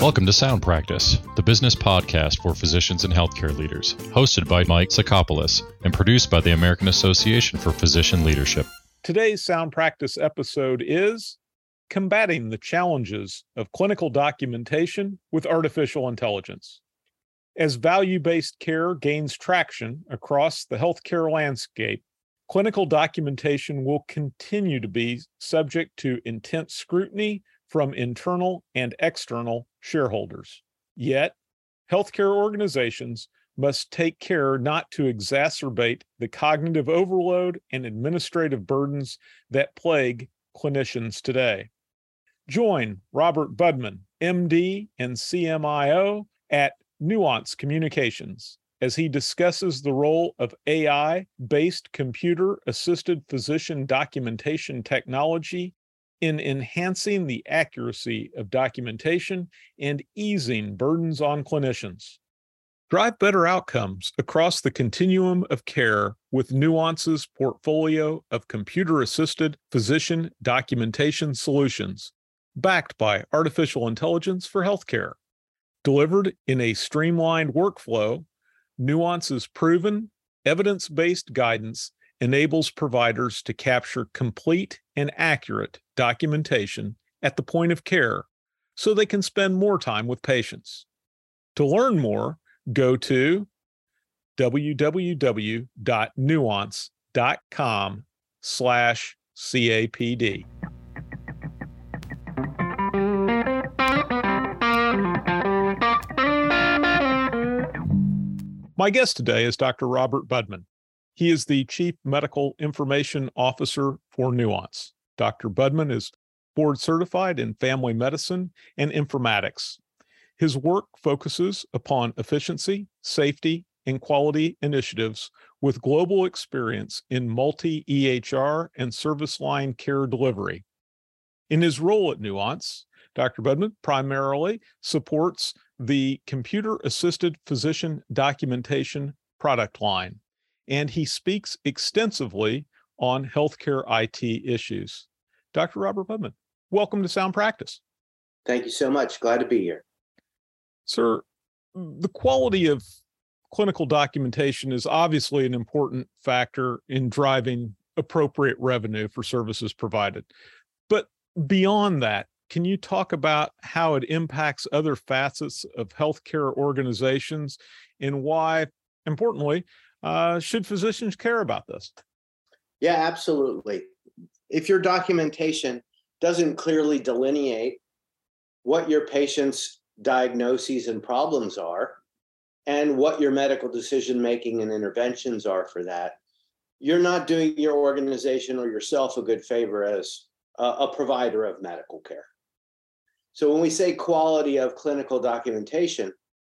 Welcome to Sound Practice, the business podcast for physicians and healthcare leaders, hosted by Mike Sacopulos and produced by the American Association for Physician Leadership. Today's Sound Practice episode is Combating the Challenges of Clinical Documentation with Artificial Intelligence. As value based care gains traction across the healthcare landscape, clinical documentation will continue to be subject to intense scrutiny from internal and external shareholders. Yet, healthcare organizations must take care not to exacerbate the cognitive overload and administrative burdens that plague clinicians today. Join Robert Budman, MD and CMIO at Nuance Communications as he discusses the role of AI based computer assisted physician documentation technology in enhancing the accuracy of documentation and easing burdens on clinicians. Drive better outcomes across the continuum of care with Nuance's portfolio of computer assisted physician documentation solutions, backed by artificial intelligence for healthcare. Delivered in a streamlined workflow, Nuance's proven, evidence based guidance enables providers to capture complete and accurate documentation at the point of care so they can spend more time with patients. To learn more, go to www.nuance.com slash CAPD. My guest today is Dr. Robert Budman. He is the Chief Medical Information Officer for Nuance. Dr. Budman is board certified in family medicine and informatics. His work focuses upon efficiency, safety, and quality initiatives with global experience in multi EHR and service line care delivery. In his role at Nuance, Dr. Budman primarily supports the computer assisted physician documentation product line, and he speaks extensively on healthcare IT issues. Dr. Robert Budman, welcome to Sound Practice. Thank you so much. Glad to be here. Sir, the quality of clinical documentation is obviously an important factor in driving appropriate revenue for services provided. But beyond that, can you talk about how it impacts other facets of healthcare organizations and why, importantly, uh, should physicians care about this? Yeah, absolutely. If your documentation doesn't clearly delineate what your patient's diagnoses and problems are and what your medical decision making and interventions are for that, you're not doing your organization or yourself a good favor as a, a provider of medical care. So when we say quality of clinical documentation,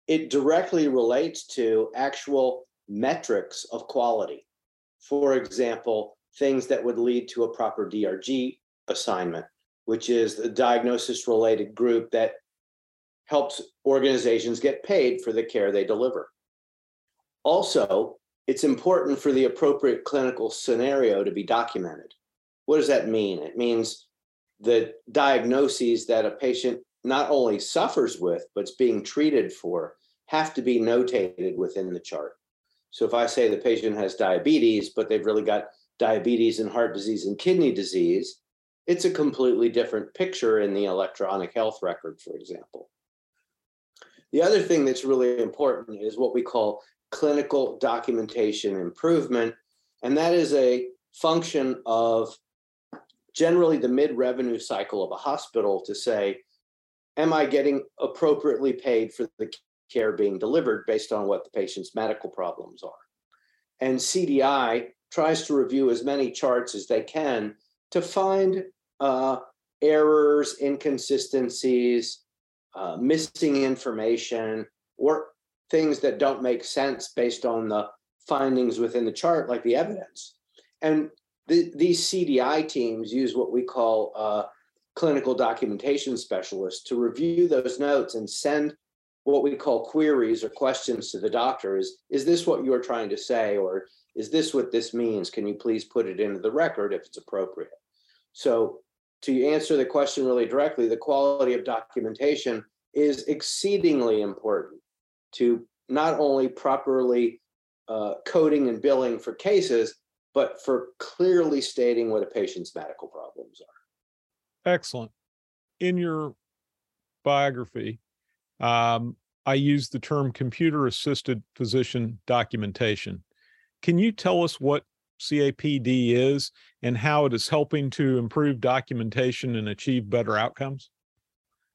it directly relates to actual metrics of quality. For example, things that would lead to a proper DRG assignment, which is the diagnosis related group that helps organizations get paid for the care they deliver. Also, it's important for the appropriate clinical scenario to be documented. What does that mean? It means the diagnoses that a patient not only suffers with, but is being treated for, have to be notated within the chart. So if I say the patient has diabetes, but they've really got diabetes and heart disease and kidney disease, it's a completely different picture in the electronic health record, for example. The other thing that's really important is what we call clinical documentation improvement. And that is a function of generally the mid revenue cycle of a hospital to say, am I getting appropriately paid for the care being delivered based on what the patient's medical problems are? And CDI tries to review as many charts as they can to find uh, errors, inconsistencies, uh, missing information, or things that don't make sense based on the findings within the chart, like the evidence. And the, these CDI teams use what we call uh, clinical documentation specialists to review those notes and send what we call queries or questions to the doctor is is this what you're trying to say or is this what this means? Can you please put it into the record if it's appropriate? So, to answer the question really directly, the quality of documentation is exceedingly important to not only properly uh, coding and billing for cases, but for clearly stating what a patient's medical problems are. Excellent. In your biography, um, I use the term computer assisted physician documentation. Can you tell us what CAPD is and how it is helping to improve documentation and achieve better outcomes?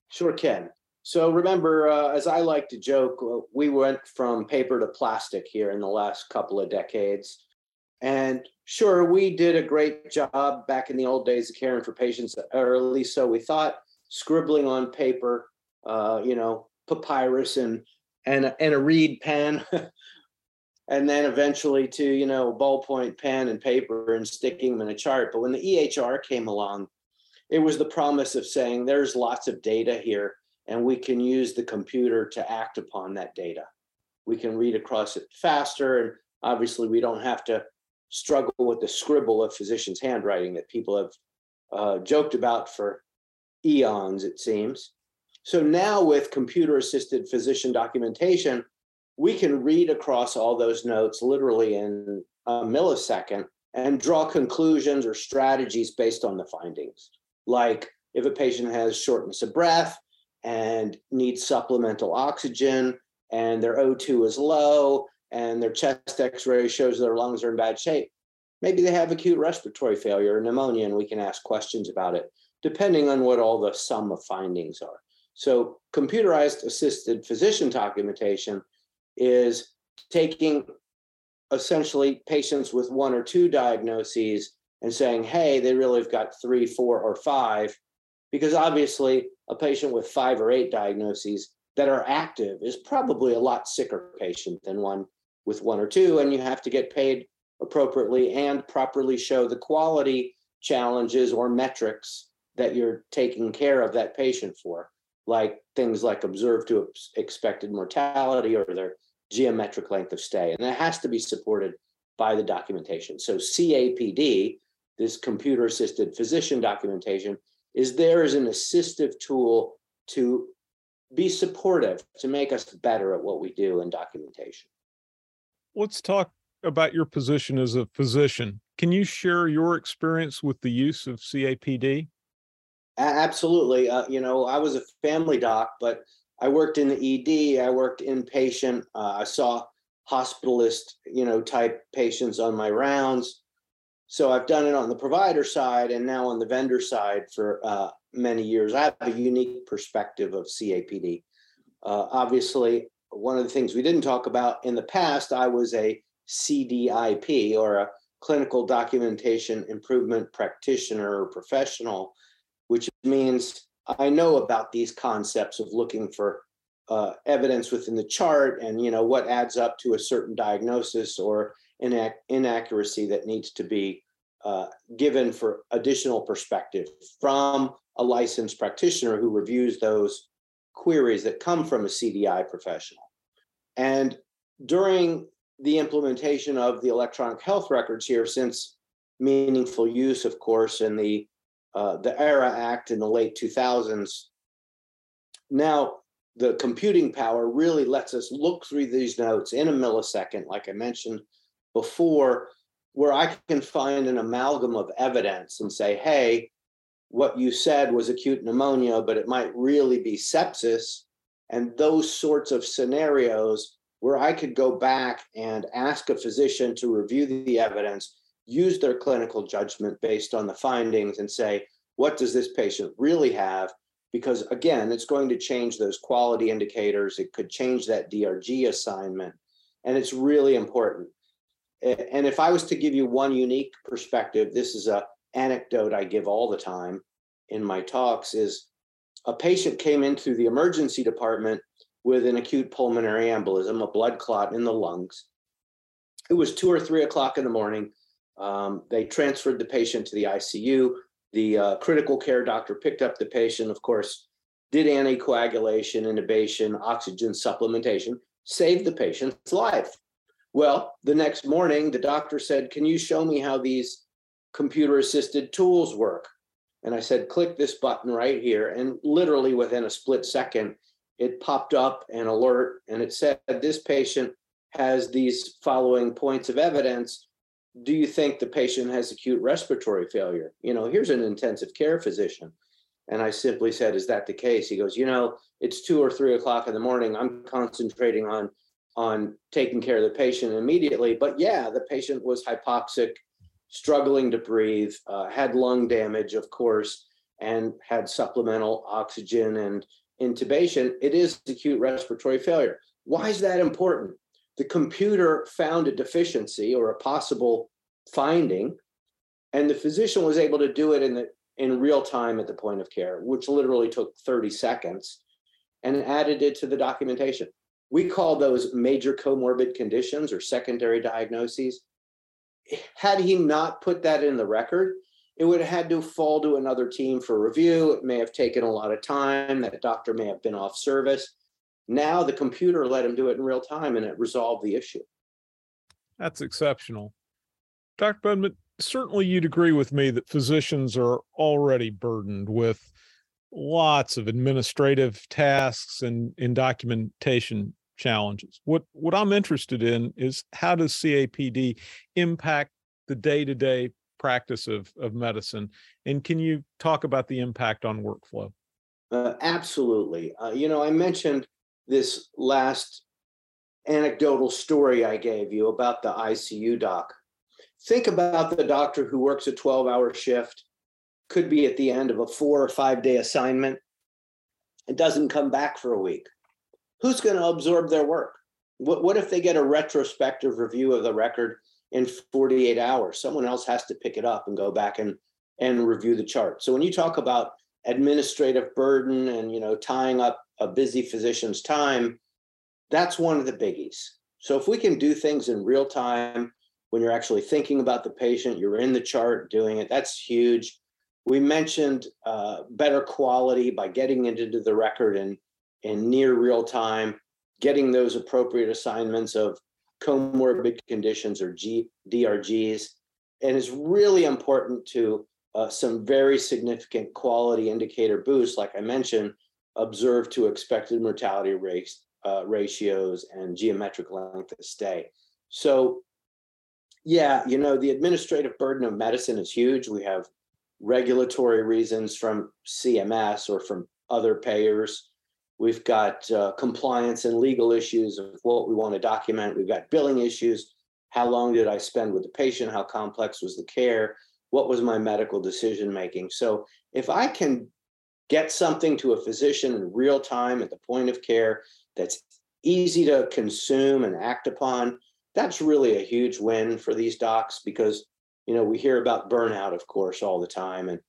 Sure can. So remember, uh, as I like to joke, uh, we went from paper to plastic here in the last couple of decades. And sure, we did a great job back in the old days of caring for patients, or at least so we thought, scribbling on paper, uh, you know, papyrus and and and a reed pen, and then eventually to you know ballpoint pen and paper and sticking them in a chart. But when the EHR came along, it was the promise of saying there's lots of data here and we can use the computer to act upon that data. We can read across it faster, and obviously, we don't have to struggle with the scribble of physicians' handwriting that people have uh, joked about for eons, it seems. So now, with computer assisted physician documentation, we can read across all those notes literally in a millisecond and draw conclusions or strategies based on the findings. Like if a patient has shortness of breath, and needs supplemental oxygen and their O2 is low and their chest x-ray shows their lungs are in bad shape. Maybe they have acute respiratory failure or pneumonia and we can ask questions about it depending on what all the sum of findings are. So computerized assisted physician documentation is taking essentially patients with one or two diagnoses and saying, hey, they really have got three, four, or five, because obviously a patient with five or eight diagnoses that are active is probably a lot sicker patient than one with one or two, and you have to get paid appropriately and properly show the quality challenges or metrics that you're taking care of that patient for, like things like observed to expected mortality or their geometric length of stay. And that has to be supported by the documentation. So CAPD, this computer assisted physician documentation, is there as an assistive tool to be supportive to make us better at what we do in documentation. Let's talk about your position as a physician. Can you share your experience with the use of CAPD? Absolutely. Uh, you know, I was a family doc, but I worked in the ED. I worked inpatient. Uh, I saw hospitalist, you know, type patients on my rounds. So I've done it on the provider side and now on the vendor side for uh, many years. I have a unique perspective of CAPD. Uh, obviously, one of the things we didn't talk about in the past, I was a CDIP or a clinical documentation improvement practitioner or professional, which means I know about these concepts of looking for uh, evidence within the chart and you know what adds up to a certain diagnosis or inac- inaccuracy that needs to be uh, given for additional perspective from a licensed practitioner who reviews those queries that come from a CDI professional. And during the implementation of the electronic health records here, since meaningful use, of course, in the uh, the ARRA Act in the late 2000s, now the computing power really lets us look through these notes in a millisecond, like I mentioned before, where I can find an amalgam of evidence and say, hey, what you said was acute pneumonia, but it might really be sepsis. And those sorts of scenarios where I could go back and ask a physician to review the evidence, use their clinical judgment based on the findings, and say, what does this patient really have? Because again, it's going to change those quality indicators. It could change that DRG assignment. And it's really important. And if I was to give you one unique perspective, this is a anecdote I give all the time in my talks is a patient came into the emergency department with an acute pulmonary embolism, a blood clot in the lungs. It was two or three o'clock in the morning. Um, they transferred the patient to the ICU. The uh, critical care doctor picked up the patient, of course, did anticoagulation, intubation, oxygen supplementation, saved the patient's life. Well, the next morning, the doctor said, Can you show me how these computer assisted tools work? And I said, Click this button right here. And literally within a split second, it popped up an alert and it said this patient has these following points of evidence. Do you think the patient has acute respiratory failure? You know, here's an intensive care physician. And I simply said, Is that the case? He goes, You know, it's two or three o'clock in the morning. I'm concentrating on on taking care of the patient immediately. But yeah, the patient was hypoxic, struggling to breathe, uh, had lung damage, of course, and had supplemental oxygen and intubation. It is acute respiratory failure. Why is that important? The computer found a deficiency or a possible finding, and the physician was able to do it in the in real time at the point of care, which literally took 30 seconds, and added it to the documentation. We call those major comorbid conditions or secondary diagnoses. Had he not put that in the record, it would have had to fall to another team for review. It may have taken a lot of time. That doctor may have been off service. Now the computer let him do it in real time and it resolved the issue. That's exceptional. Dr. Budman, certainly you'd agree with me that physicians are already burdened with lots of administrative tasks and, and documentation challenges. What what I'm interested in is how does CAPD impact the day-to-day practice of, of medicine? And can you talk about the impact on workflow? Uh, absolutely. Uh, you know, I mentioned this last anecdotal story I gave you about the ICU doc. Think about the doctor who works a 12 hour shift, could be at the end of a four or five day assignment, and doesn't come back for a week. Who's going to absorb their work? What, what if they get a retrospective review of the record in 48 hours? Someone else has to pick it up and go back and, and review the chart. So when you talk about administrative burden and you know tying up a busy physician's time, that's one of the biggies. So if we can do things in real time when you're actually thinking about the patient, you're in the chart doing it, that's huge. We mentioned uh, better quality by getting it into the record in, in near real time, getting those appropriate assignments of comorbid conditions or G, DRGs. And it's really important to uh, some very significant quality indicator boosts, like I mentioned, observed to expected mortality rates, uh, ratios and geometric length of stay. So, yeah, you know, the administrative burden of medicine is huge. We have regulatory reasons from CMS or from other payers. We've got uh, compliance and legal issues of what we want to document. We've got billing issues. How long did I spend with the patient? How complex was the care? What was my medical decision making? So, if I can get something to a physician in real time at the point of care that's easy to consume and act upon, that's really a huge win for these docs because you know we hear about burnout of course all the time and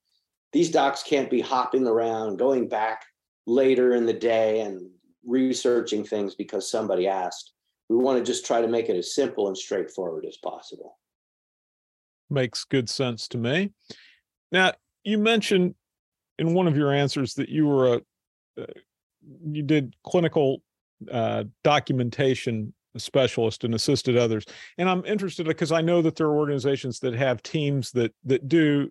these docs can't be hopping around going back later in the day and researching things because somebody asked. We want to just try to make it as simple and straightforward as possible. Makes good sense to me. Now you mentioned in one of your answers that you were a uh, you did clinical uh, documentation specialist and assisted others. And i'm interested because i know that there are organizations that have teams that that do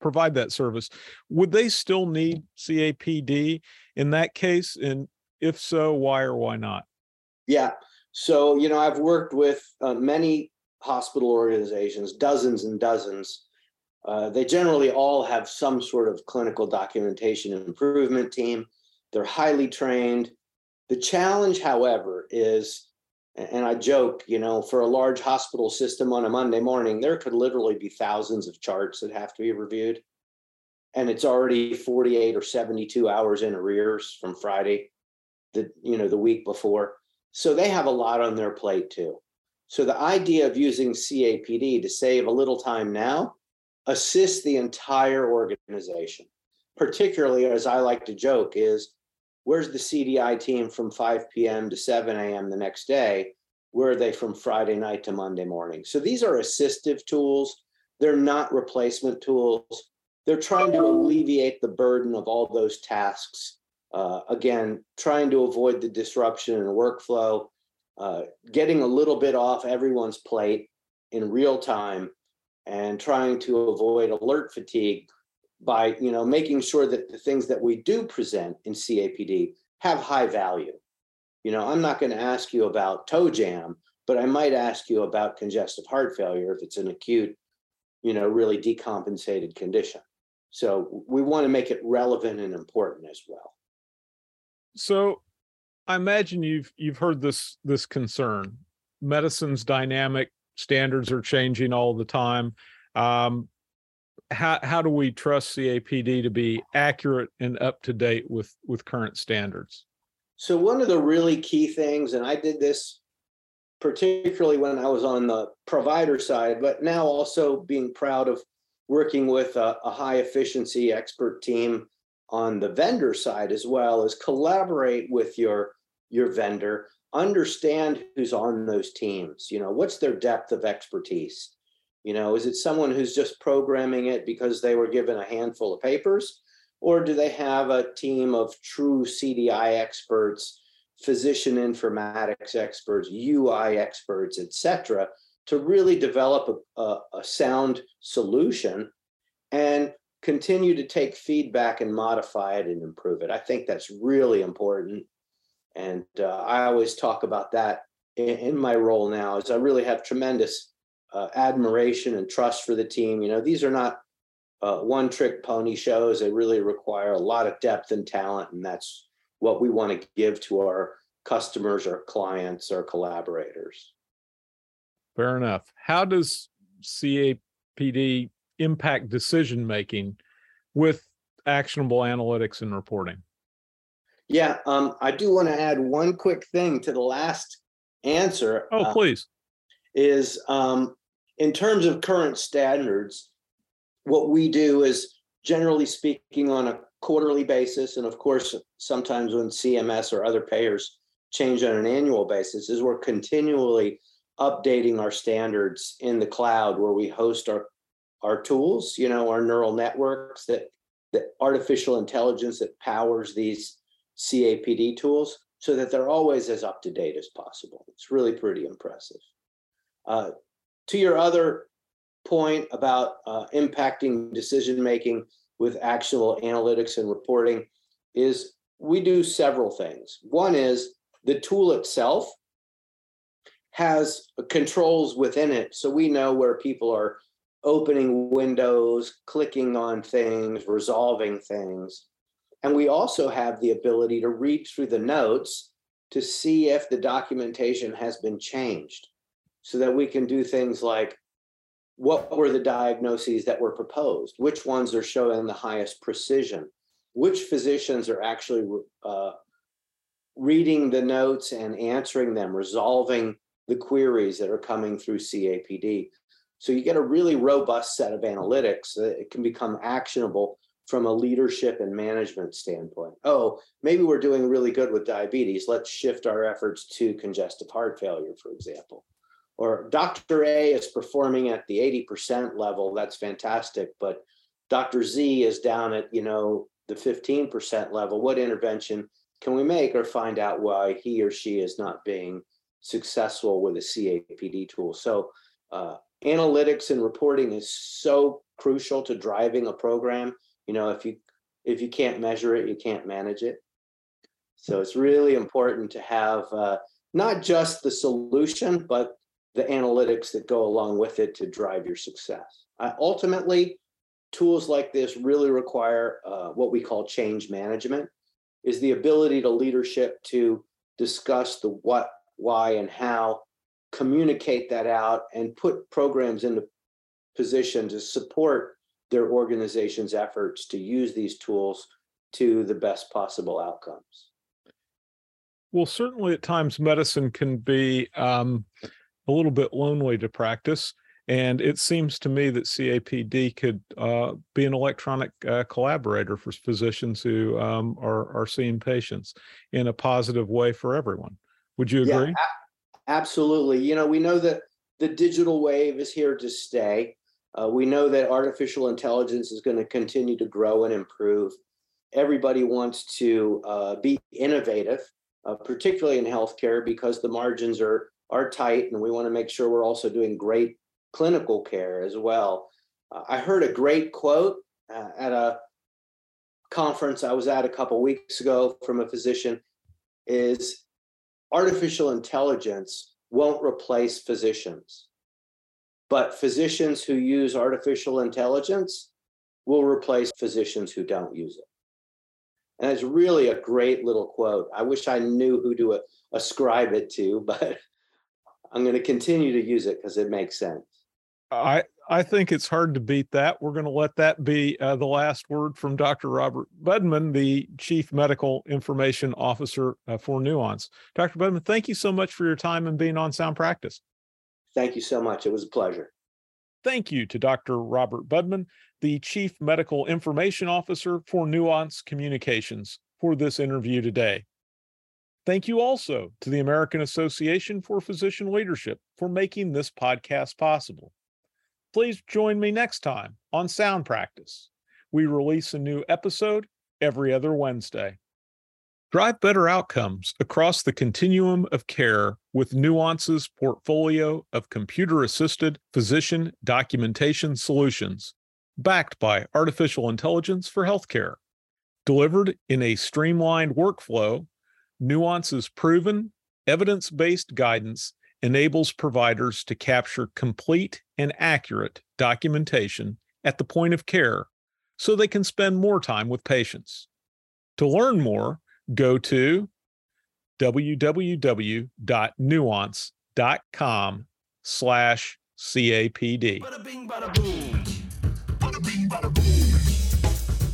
provide that service. Would they still need capd in that case? And if so why or why not? Yeah. So you know i've worked with uh, many hospital organizations dozens and dozens uh, they generally all have some sort of clinical documentation improvement team. They're highly trained. The challenge, however, is, and I joke, you know, for a large hospital system on a Monday morning, there could literally be thousands of charts that have to be reviewed. And it's already 48 or 72 hours in arrears from Friday, the you know, the week before. So they have a lot on their plate too. So the idea of using CAPD to save a little time now assist the entire organization. Particularly, as I like to joke, is where's the CDI team from 5 p.m. to 7 a.m. the next day? Where are they from Friday night to Monday morning? So these are assistive tools. They're not replacement tools. They're trying to alleviate the burden of all those tasks. Uh, again, trying to avoid the disruption in workflow, uh, getting a little bit off everyone's plate in real time and trying to avoid alert fatigue by you know making sure that the things that we do present in CAPD have high value. You know, I'm not going to ask you about toe jam, but I might ask you about congestive heart failure if it's an acute, you know, really decompensated condition. So we want to make it relevant and important as well. So I imagine you've you've heard this this concern. Medicine's dynamic, standards are changing all the time. Um, how how do we trust CAPD to be accurate and up to date with with current standards? So one of the really key things, and I did this particularly when I was on the provider side, but now also being proud of working with a, a high efficiency expert team on the vendor side as well, is collaborate with your your vendor, understand who's on those teams. You know, what's their depth of expertise? You know, is it someone who's just programming it because they were given a handful of papers? Or do they have a team of true CDI experts, physician informatics experts, UI experts, et cetera, to really develop a, a, a sound solution and continue to take feedback and modify it and improve it? I think that's really important. And uh, I always talk about that in, in my role now, as I really have tremendous uh, admiration and trust for the team. You know, these are not uh, one trick pony shows. They really require a lot of depth and talent. And that's what we want to give to our customers, our clients, our collaborators. Fair enough. How does CAPD impact decision making with actionable analytics and reporting? Yeah, um, I do want to add one quick thing to the last answer. Oh, uh, please. Is um, in terms of current standards, what we do is generally speaking on a quarterly basis, and of course, sometimes when CMS or other payers change on an annual basis, is we're continually updating our standards in the cloud where we host our our tools, you know, our neural networks that that artificial intelligence that powers these CAPD tools so that they're always as up to date as possible. It's really pretty impressive. Uh, to your other point about uh, impacting decision making with actual analytics and reporting is we do several things. One is the tool itself has controls within it. So we know where people are opening windows, clicking on things, resolving things. And we also have the ability to read through the notes to see if the documentation has been changed so that we can do things like what were the diagnoses that were proposed? Which ones are showing the highest precision? Which physicians are actually uh, reading the notes and answering them, resolving the queries that are coming through CAPD? So you get a really robust set of analytics that it can become actionable from a leadership and management standpoint. Oh, maybe we're doing really good with diabetes. Let's shift our efforts to congestive heart failure, for example or Dr. A is performing at the 80% level, that's fantastic, but Dr. Z is down at, you know, the 15% level. What intervention can we make or find out why he or she is not being successful with a CAPD tool? So, uh, analytics and reporting is so crucial to driving a program. You know, if you if you can't measure it, you can't manage it. So it's really important to have uh, not just the solution, but the analytics that go along with it to drive your success. Uh, ultimately, tools like this really require uh, what we call change management, is the ability to leadership to discuss the what, why, and how, communicate that out, and put programs into position to support their organization's efforts to use these tools to the best possible outcomes. Well, certainly at times medicine can be um, a little bit lonely to practice. And it seems to me that CAPD could uh, be an electronic uh, collaborator for physicians who um, are, are seeing patients in a positive way for everyone. Would you agree? Yeah, a- absolutely. You know, we know that the digital wave is here to stay. Uh, we know that artificial intelligence is going to continue to grow and improve. Everybody wants to uh, be innovative, uh, particularly in healthcare, because the margins are are tight and we want to make sure we're also doing great clinical care as well. Uh, I heard a great quote uh, at a conference I was at a couple weeks ago from a physician. is artificial intelligence won't replace physicians, but physicians who use artificial intelligence will replace physicians who don't use it. And it's really a great little quote. I wish I knew who to ascribe it to, but I'm going to continue to use it because it makes sense. I I think it's hard to beat that. We're going to let that be uh, the last word from Dr. Robert Budman, the Chief Medical Information Officer uh, for Nuance. Dr. Budman, thank you so much for your time and being on Sound Practice. Thank you so much. It was a pleasure. Thank you to Dr. Robert Budman, the Chief Medical Information Officer for Nuance Communications, for this interview today. Thank you also to the American Association for Physician Leadership for making this podcast possible. Please join me next time on Sound Practice. We release a new episode every other Wednesday. Drive better outcomes across the continuum of care with Nuance's portfolio of computer assisted physician documentation solutions, backed by artificial intelligence for healthcare. Delivered in a streamlined workflow, Nuance's proven, evidence based guidance enables providers to capture complete and accurate documentation at the point of care so they can spend more time with patients. To learn more, go to www.nuance.com slash CAPD.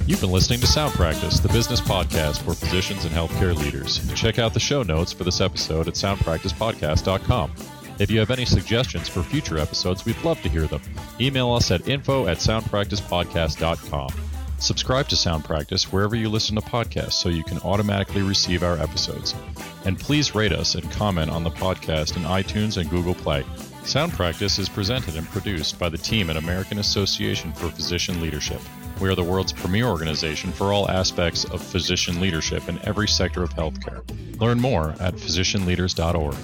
You've been listening to Sound Practice, the business podcast for physicians and healthcare leaders. Check out the show notes for this episode at soundpracticepodcast.com. If you have any suggestions for future episodes, we'd love to hear them. Email us at info at soundpracticepodcast.com. Subscribe to Sound Practice wherever you listen to podcasts so you can automatically receive our episodes. And please rate us and comment on the podcast in iTunes and Google Play. Sound Practice is presented and produced by the team at American Association for Physician Leadership. We are the world's premier organization for all aspects of physician leadership in every sector of healthcare. Learn more at physicianleaders.org.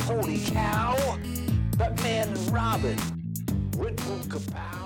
Holy cow. That man Robin. Kapow.